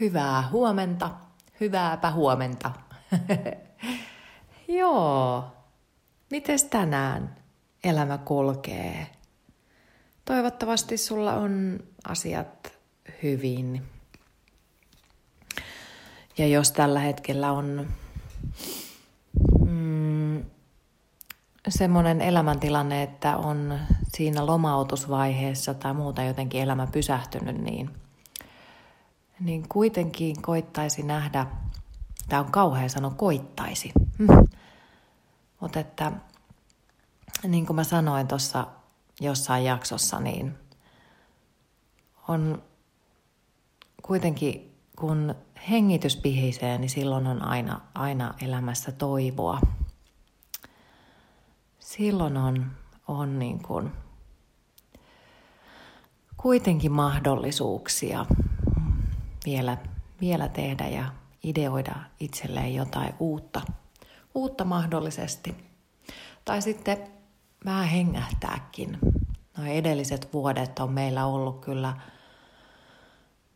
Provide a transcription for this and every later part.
Hyvää huomenta, hyvääpä huomenta. Joo, mites tänään elämä kulkee? Toivottavasti sulla on asiat hyvin. Ja jos tällä hetkellä on mm, semmoinen elämäntilanne, että on siinä lomautusvaiheessa tai muuta jotenkin elämä pysähtynyt, niin, niin kuitenkin koittaisi nähdä, tämä on kauhea sano koittaisi, hmm. mutta että niin kuin mä sanoin tuossa jossain jaksossa, niin on kuitenkin, kun hengitys pihisee, niin silloin on aina, aina elämässä toivoa. Silloin on, on niin kuin kuitenkin mahdollisuuksia vielä, vielä tehdä ja ideoida itselleen jotain uutta, uutta mahdollisesti. Tai sitten vähän hengähtääkin. No edelliset vuodet on meillä ollut kyllä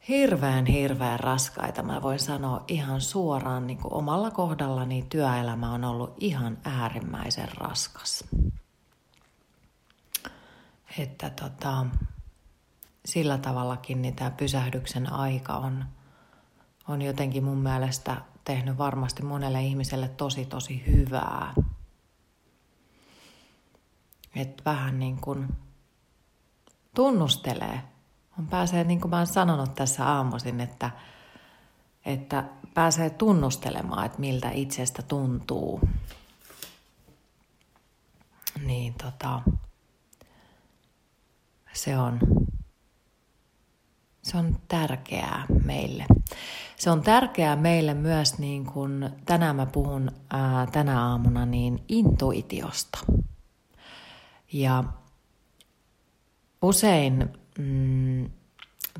hirveän, hirveän raskaita. Mä voin sanoa ihan suoraan, niin kuin omalla kohdallani työelämä on ollut ihan äärimmäisen raskas. Että tota, sillä tavallakin niin tämä pysähdyksen aika on, on jotenkin mun mielestä tehnyt varmasti monelle ihmiselle tosi tosi hyvää. Että vähän niin kuin tunnustelee. On pääsee, niin kuin mä oon sanonut tässä aamuisin, että, että pääsee tunnustelemaan, että miltä itsestä tuntuu. Niin tota, se on, se on tärkeää meille. Se on tärkeää meille myös, niin kuin tänään mä puhun ää, tänä aamuna, niin intuitiosta. Ja usein mm,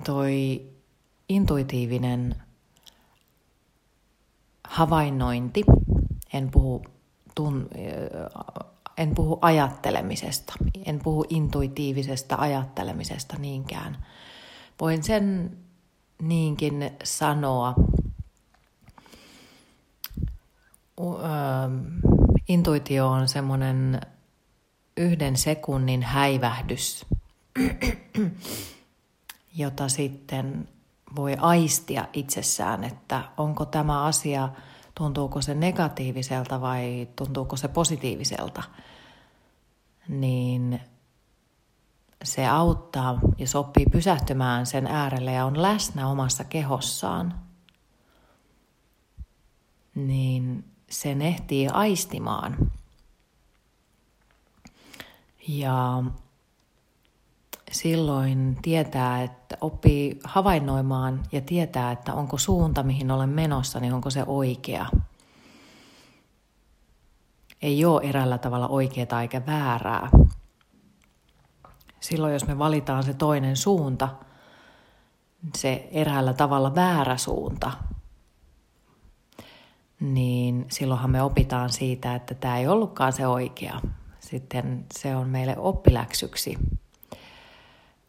toi intuitiivinen havainnointi, en puhu, tun, en puhu ajattelemisesta, en puhu intuitiivisesta ajattelemisesta niinkään. Voin sen niinkin sanoa. Intuitio on semmoinen yhden sekunnin häivähdys, jota sitten voi aistia itsessään, että onko tämä asia, tuntuuko se negatiiviselta vai tuntuuko se positiiviselta, niin se auttaa ja sopii pysähtymään sen äärelle ja on läsnä omassa kehossaan, niin sen ehtii aistimaan – ja silloin tietää, että oppii havainnoimaan ja tietää, että onko suunta, mihin olen menossa, niin onko se oikea. Ei ole erällä tavalla oikeaa eikä väärää. Silloin, jos me valitaan se toinen suunta, se eräällä tavalla väärä suunta, niin silloinhan me opitaan siitä, että tämä ei ollutkaan se oikea, sitten se on meille oppiläksyksi.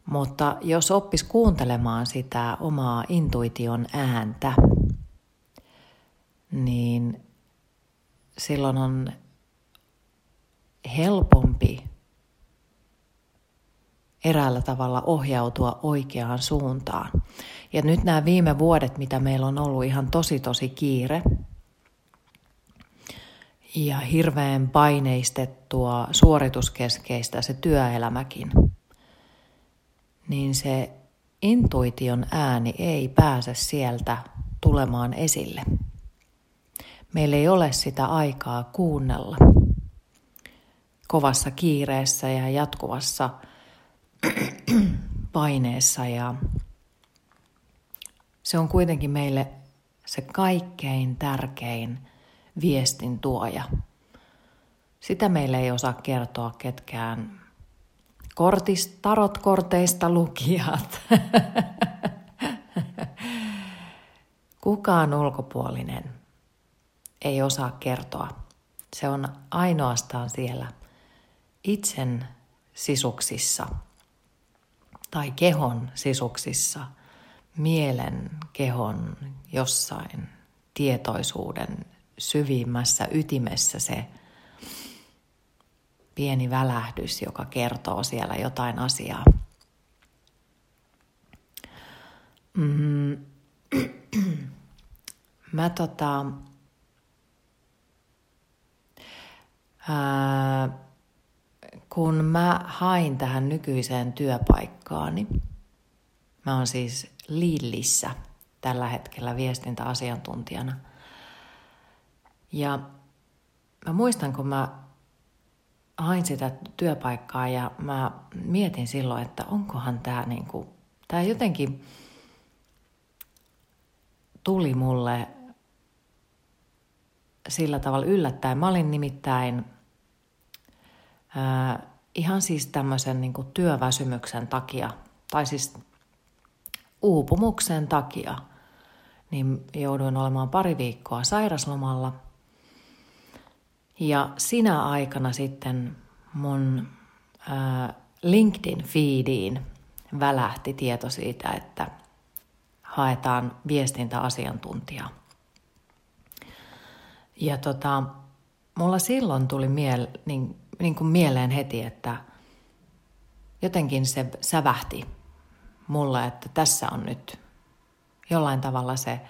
Mutta jos oppis kuuntelemaan sitä omaa intuition ääntä, niin silloin on helpompi eräällä tavalla ohjautua oikeaan suuntaan. Ja nyt nämä viime vuodet, mitä meillä on ollut ihan tosi tosi kiire, ja hirveän paineistettua, suorituskeskeistä se työelämäkin, niin se intuition ääni ei pääse sieltä tulemaan esille. Meillä ei ole sitä aikaa kuunnella kovassa kiireessä ja jatkuvassa paineessa ja se on kuitenkin meille se kaikkein tärkein viestin tuoja. Sitä meille ei osaa kertoa ketkään kortist, tarotkorteista lukijat. Kukaan ulkopuolinen ei osaa kertoa. Se on ainoastaan siellä itsen sisuksissa tai kehon sisuksissa, mielen, kehon, jossain tietoisuuden syvimmässä ytimessä se pieni välähdys, joka kertoo siellä jotain asiaa. Mm. Mä tota, ää, kun mä hain tähän nykyiseen työpaikkaani, mä oon siis Lillissä tällä hetkellä viestintäasiantuntijana. Ja mä muistan, kun mä hain sitä työpaikkaa ja mä mietin silloin, että onkohan tämä niinku, tämä jotenkin tuli mulle sillä tavalla yllättäen. Mä olin nimittäin ihan siis tämmöisen niin kuin työväsymyksen takia, tai siis uupumuksen takia, niin jouduin olemaan pari viikkoa sairaslomalla. Ja sinä aikana sitten mun ää, LinkedIn-feediin välähti tieto siitä, että haetaan viestintäasiantuntijaa. Ja tota, mulla silloin tuli miel, niin, niin kuin mieleen heti, että jotenkin se sävähti mulle, että tässä on nyt jollain tavalla se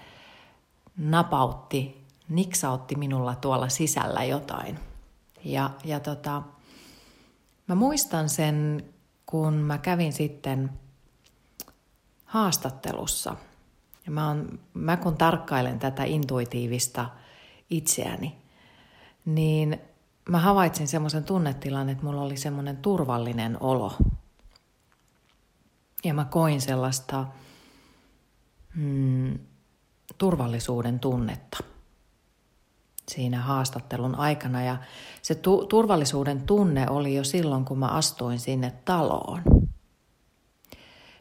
napautti, niksautti minulla tuolla sisällä jotain. Ja, ja tota, mä muistan sen, kun mä kävin sitten haastattelussa. Ja mä, on, mä kun tarkkailen tätä intuitiivista itseäni, niin mä havaitsin semmoisen tunnetilan, että mulla oli semmoinen turvallinen olo. Ja mä koin sellaista mm, turvallisuuden tunnetta siinä haastattelun aikana. Ja se tu- turvallisuuden tunne oli jo silloin, kun mä astuin sinne taloon.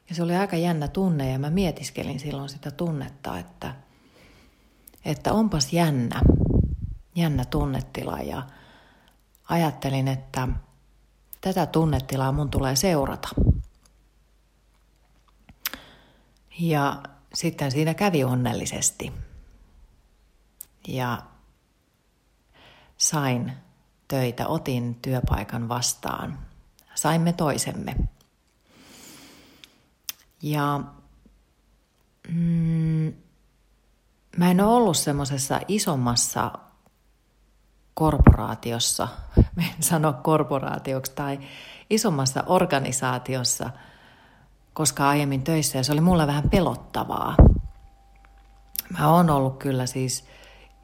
Ja se oli aika jännä tunne ja mä mietiskelin silloin sitä tunnetta, että, että onpas jännä, jännä tunnetila ja ajattelin, että tätä tunnetilaa mun tulee seurata. Ja sitten siinä kävi onnellisesti. Ja sain töitä, otin työpaikan vastaan. Saimme toisemme. Ja mm, mä en ole ollut semmoisessa isommassa korporaatiossa, en sano korporaatioksi, tai isommassa organisaatiossa, koska aiemmin töissä, ja se oli mulle vähän pelottavaa. Mä oon ollut kyllä siis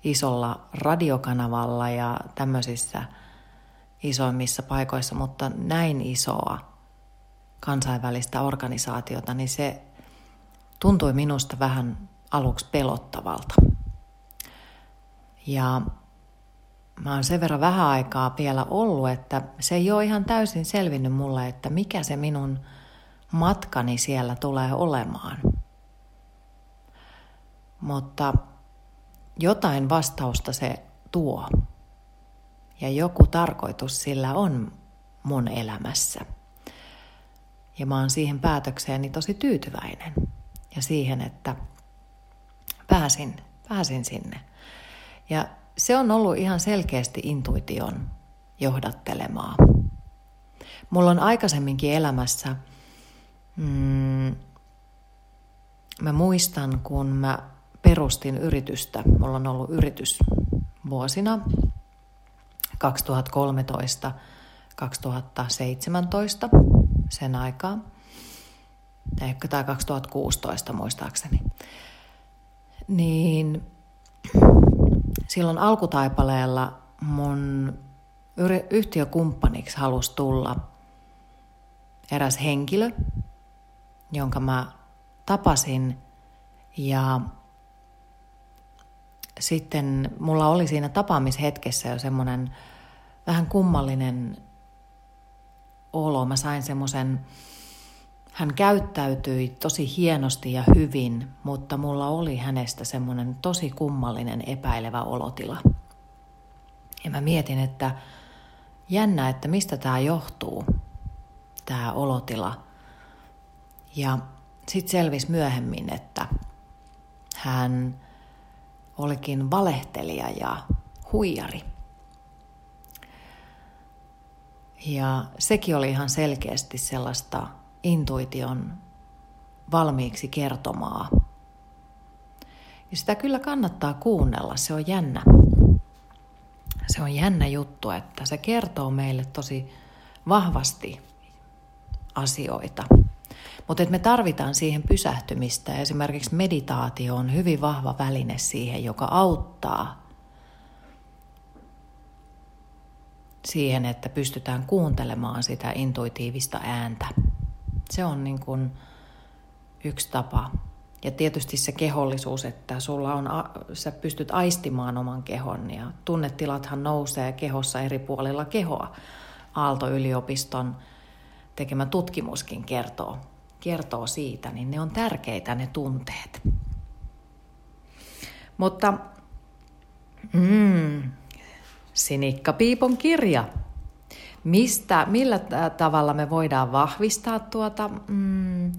isolla radiokanavalla ja tämmöisissä isoimmissa paikoissa, mutta näin isoa kansainvälistä organisaatiota, niin se tuntui minusta vähän aluksi pelottavalta. Ja mä oon sen verran vähän aikaa vielä ollut, että se ei ole ihan täysin selvinnyt mulle, että mikä se minun matkani siellä tulee olemaan. Mutta jotain vastausta se tuo. Ja joku tarkoitus sillä on mun elämässä. Ja mä oon siihen päätökseeni tosi tyytyväinen. Ja siihen, että pääsin, pääsin sinne. Ja se on ollut ihan selkeästi intuition johdattelemaa. Mulla on aikaisemminkin elämässä, mm, mä muistan kun mä perustin yritystä, mulla on ollut yritys vuosina 2013 2017 sen aikaa. Ehkä tai 2016 muistaakseni. Niin silloin alkutaipaleella mun yhtiökumppaniksi halusi tulla eräs henkilö, jonka mä tapasin ja sitten mulla oli siinä tapaamishetkessä jo semmoinen vähän kummallinen olo. Mä sain semmoisen, hän käyttäytyi tosi hienosti ja hyvin, mutta mulla oli hänestä semmoinen tosi kummallinen epäilevä olotila. Ja mä mietin, että jännä, että mistä tämä johtuu, tämä olotila. Ja sitten selvisi myöhemmin, että hän olikin valehtelija ja huijari. Ja sekin oli ihan selkeästi sellaista intuition valmiiksi kertomaa. Ja sitä kyllä kannattaa kuunnella, se on jännä. Se on jännä juttu, että se kertoo meille tosi vahvasti asioita. Mutta me tarvitaan siihen pysähtymistä. Esimerkiksi meditaatio on hyvin vahva väline siihen, joka auttaa siihen, että pystytään kuuntelemaan sitä intuitiivista ääntä. Se on niin kuin yksi tapa. Ja tietysti se kehollisuus, että sulla on, sä pystyt aistimaan oman kehon ja tunnetilathan nousee kehossa eri puolilla kehoa. Aalto-yliopiston tekemä tutkimuskin kertoo, kertoo siitä, niin ne on tärkeitä ne tunteet. Mutta mm, Sinikka Piipon kirja. Mistä, millä tavalla me voidaan vahvistaa tuota mm,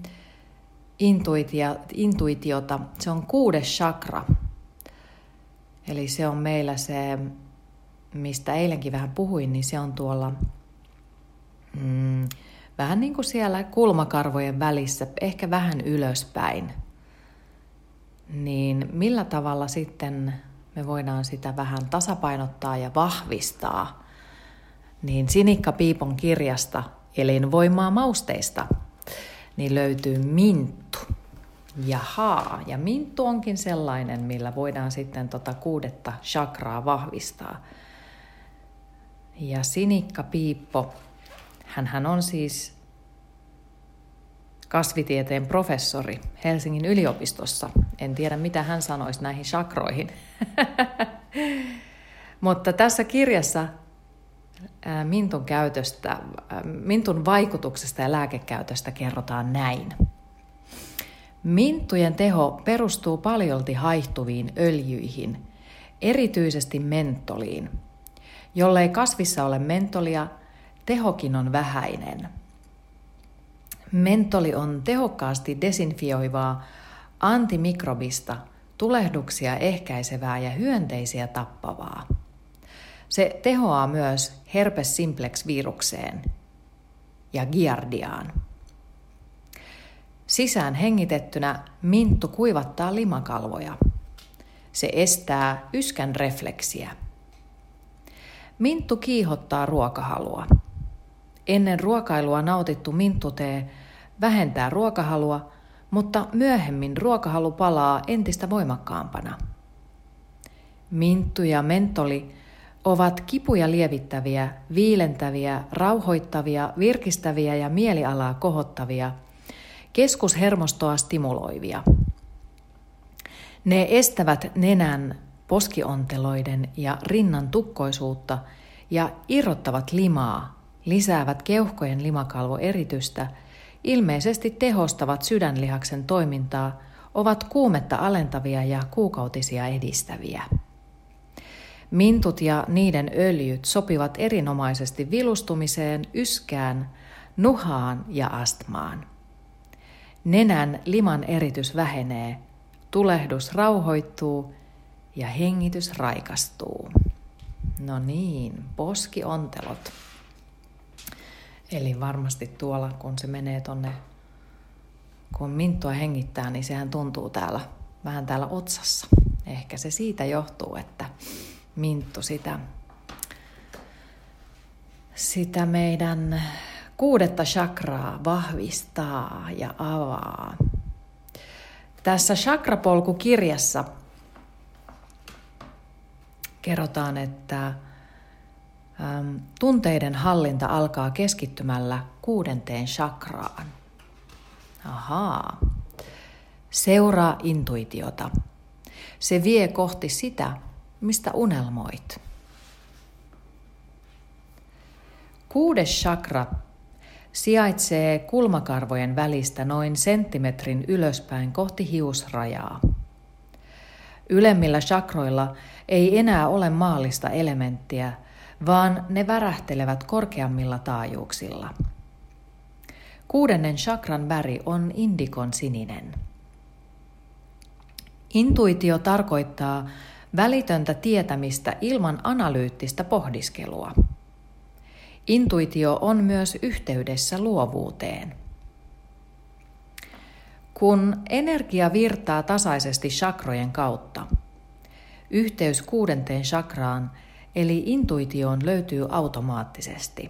intuitia, intuitiota? Se on kuudes chakra. Eli se on meillä se, mistä eilenkin vähän puhuin, niin se on tuolla mm, vähän niin kuin siellä kulmakarvojen välissä, ehkä vähän ylöspäin. Niin millä tavalla sitten me voidaan sitä vähän tasapainottaa ja vahvistaa, niin Sinikka Piipon kirjasta Elinvoimaa mausteista niin löytyy minttu. Jahaa, ja minttu onkin sellainen, millä voidaan sitten tota kuudetta chakraa vahvistaa. Ja Sinikka Piippo, hän on siis kasvitieteen professori Helsingin yliopistossa. En tiedä, mitä hän sanoisi näihin chakroihin. Mutta tässä kirjassa mintun käytöstä, mintun vaikutuksesta ja lääkekäytöstä kerrotaan näin. Minttujen teho perustuu paljolti haihtuviin öljyihin, erityisesti mentoliin. Jollei kasvissa ole mentolia, tehokin on vähäinen – Mentoli on tehokkaasti desinfioivaa, antimikrobista, tulehduksia ehkäisevää ja hyönteisiä tappavaa. Se tehoaa myös herpes simplex virukseen ja giardiaan. Sisään hengitettynä minttu kuivattaa limakalvoja. Se estää yskän refleksiä. Minttu kiihottaa ruokahalua. Ennen ruokailua nautittu minttutee vähentää ruokahalua, mutta myöhemmin ruokahalu palaa entistä voimakkaampana. Minttu ja mentoli ovat kipuja lievittäviä, viilentäviä, rauhoittavia, virkistäviä ja mielialaa kohottavia, keskushermostoa stimuloivia. Ne estävät nenän, poskionteloiden ja rinnan tukkoisuutta ja irrottavat limaa, lisäävät keuhkojen limakalvoeritystä – ilmeisesti tehostavat sydänlihaksen toimintaa, ovat kuumetta alentavia ja kuukautisia edistäviä. Mintut ja niiden öljyt sopivat erinomaisesti vilustumiseen, yskään, nuhaan ja astmaan. Nenän liman eritys vähenee, tulehdus rauhoittuu ja hengitys raikastuu. No niin, poskiontelot. Eli varmasti tuolla, kun se menee tonne, kun minttua hengittää, niin sehän tuntuu täällä, vähän täällä otsassa. Ehkä se siitä johtuu, että minttu sitä, sitä meidän kuudetta chakraa vahvistaa ja avaa. Tässä chakrapolku-kirjassa kerrotaan, että tunteiden hallinta alkaa keskittymällä kuudenteen chakraan. Ahaa. Seuraa intuitiota. Se vie kohti sitä, mistä unelmoit. Kuudes chakra sijaitsee kulmakarvojen välistä noin senttimetrin ylöspäin kohti hiusrajaa. Ylemmillä chakroilla ei enää ole maallista elementtiä, vaan ne värähtelevät korkeammilla taajuuksilla. Kuudennen chakran väri on indikon sininen. Intuitio tarkoittaa välitöntä tietämistä ilman analyyttistä pohdiskelua. Intuitio on myös yhteydessä luovuuteen. Kun energia virtaa tasaisesti chakrojen kautta, yhteys kuudenteen chakraan eli intuitioon löytyy automaattisesti.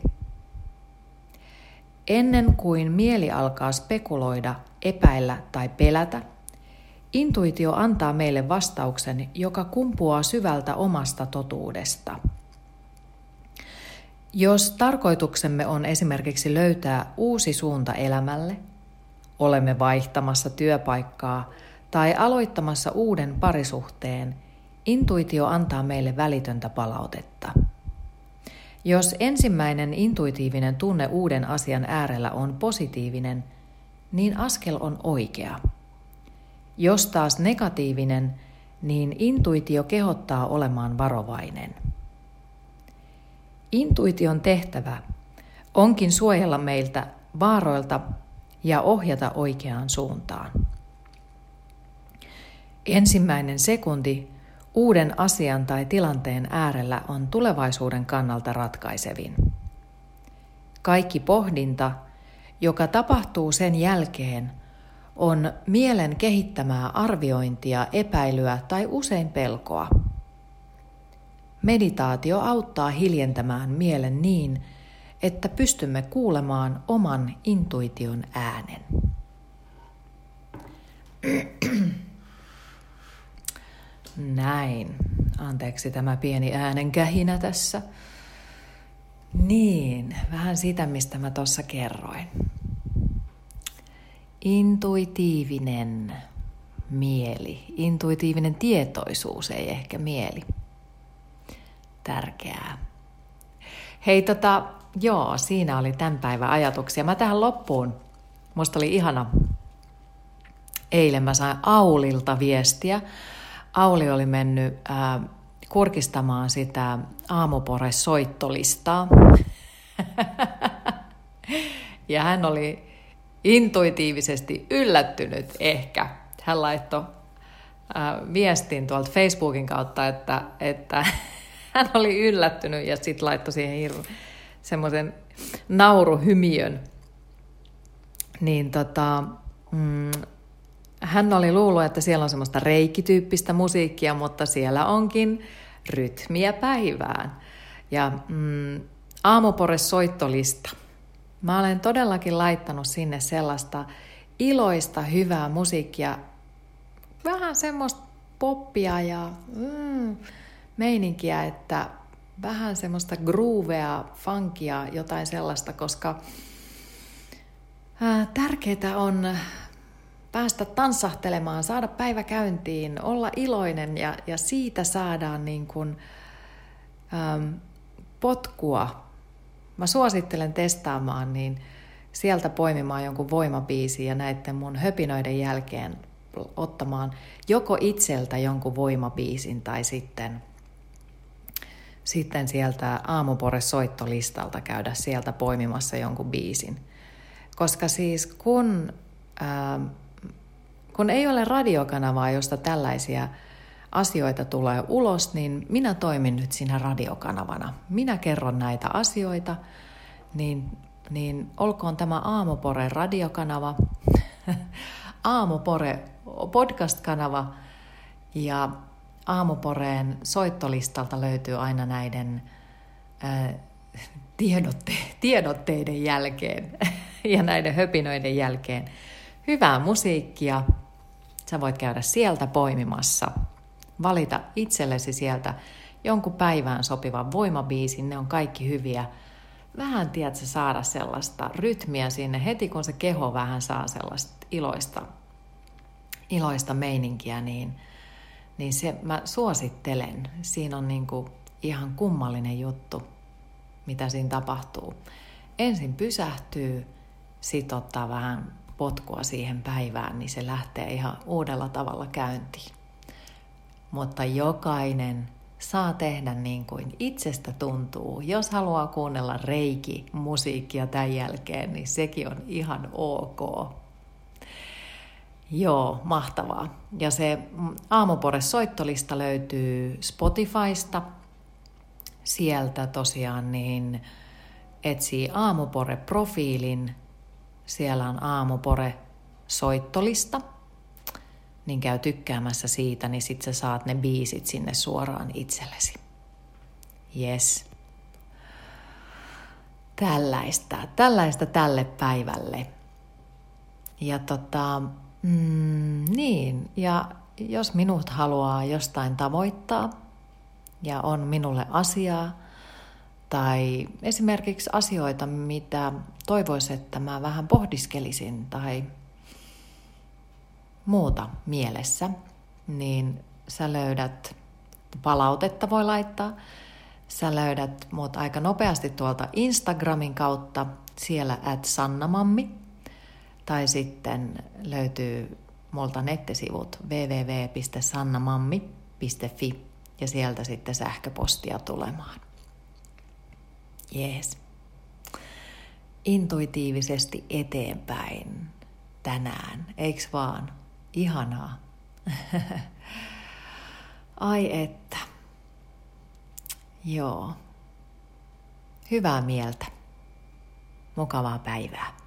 Ennen kuin mieli alkaa spekuloida, epäillä tai pelätä, intuitio antaa meille vastauksen, joka kumpuaa syvältä omasta totuudesta. Jos tarkoituksemme on esimerkiksi löytää uusi suunta elämälle, olemme vaihtamassa työpaikkaa tai aloittamassa uuden parisuhteen, intuitio antaa meille välitöntä palautetta. Jos ensimmäinen intuitiivinen tunne uuden asian äärellä on positiivinen, niin askel on oikea. Jos taas negatiivinen, niin intuitio kehottaa olemaan varovainen. Intuition tehtävä onkin suojella meiltä vaaroilta ja ohjata oikeaan suuntaan. Ensimmäinen sekunti uuden asian tai tilanteen äärellä on tulevaisuuden kannalta ratkaisevin. Kaikki pohdinta, joka tapahtuu sen jälkeen, on mielen kehittämää arviointia, epäilyä tai usein pelkoa. Meditaatio auttaa hiljentämään mielen niin, että pystymme kuulemaan oman intuition äänen. Näin. Anteeksi tämä pieni äänen kähinä tässä. Niin, vähän sitä, mistä mä tuossa kerroin. Intuitiivinen mieli, intuitiivinen tietoisuus, ei ehkä mieli. Tärkeää. Hei, tota, joo, siinä oli tämän päivän ajatuksia. Mä tähän loppuun, musta oli ihana, eilen mä sain Aulilta viestiä. Auli oli mennyt äh, kurkistamaan sitä aamupore-soittolistaa. ja hän oli intuitiivisesti yllättynyt ehkä. Hän laittoi äh, viestin tuolta Facebookin kautta, että, että hän oli yllättynyt ja sitten laittoi siihen hirveän semmoisen nauruhymiön. Niin tota, mm, hän oli luullut, että siellä on semmoista reikityyppistä musiikkia, mutta siellä onkin rytmiä päivään. Ja mm, aamupore soittolista. Mä olen todellakin laittanut sinne sellaista iloista, hyvää musiikkia, vähän semmoista poppia ja mm, meininkiä, että vähän semmoista groovea, funkia, jotain sellaista, koska tärkeää on päästä tanssahtelemaan, saada päivä käyntiin, olla iloinen ja, ja siitä saadaan niin kuin, ähm, potkua. Mä suosittelen testaamaan, niin sieltä poimimaan jonkun voimabiisi ja näiden mun höpinöiden jälkeen ottamaan joko itseltä jonkun voimabiisin tai sitten, sitten sieltä aamupore soittolistalta käydä sieltä poimimassa jonkun biisin. Koska siis kun ähm, kun ei ole radiokanavaa, josta tällaisia asioita tulee ulos, niin minä toimin nyt siinä radiokanavana. Minä kerron näitä asioita, niin, niin olkoon tämä Aamupore radiokanava, Aamupore podcast-kanava ja Aamuporeen soittolistalta löytyy aina näiden ää, tiedotte, tiedotteiden jälkeen ja näiden höpinöiden jälkeen hyvää musiikkia, Sä voit käydä sieltä poimimassa, valita itsellesi sieltä jonkun päivään sopivan voimabiisin, ne on kaikki hyviä. Vähän, tiedätkö, saada sellaista rytmiä sinne heti, kun se keho vähän saa sellaista iloista, iloista meininkiä, niin, niin se mä suosittelen. Siinä on niin kuin ihan kummallinen juttu, mitä siinä tapahtuu. Ensin pysähtyy, sitten ottaa vähän potkua siihen päivään, niin se lähtee ihan uudella tavalla käyntiin. Mutta jokainen saa tehdä niin kuin itsestä tuntuu. Jos haluaa kuunnella reiki musiikkia tämän jälkeen, niin sekin on ihan ok. Joo, mahtavaa. Ja se Aamupore soittolista löytyy Spotifysta. Sieltä tosiaan niin etsii Aamupore-profiilin. Siellä on Aamupore soittolista. Niin käy tykkäämässä siitä, niin sit sä saat ne biisit sinne suoraan itsellesi. Yes. Tällaista, tällaista tälle päivälle. Ja tota, Mm, niin, ja jos minut haluaa jostain tavoittaa ja on minulle asiaa tai esimerkiksi asioita, mitä toivoisin, että mä vähän pohdiskelisin tai muuta mielessä, niin sä löydät palautetta voi laittaa. Sä löydät mut aika nopeasti tuolta Instagramin kautta siellä at sannamammi tai sitten löytyy multa nettisivut www.sannamammi.fi ja sieltä sitten sähköpostia tulemaan. Jees. Intuitiivisesti eteenpäin tänään, eiks vaan? Ihanaa. Ai että. Joo. Hyvää mieltä. Mukavaa päivää.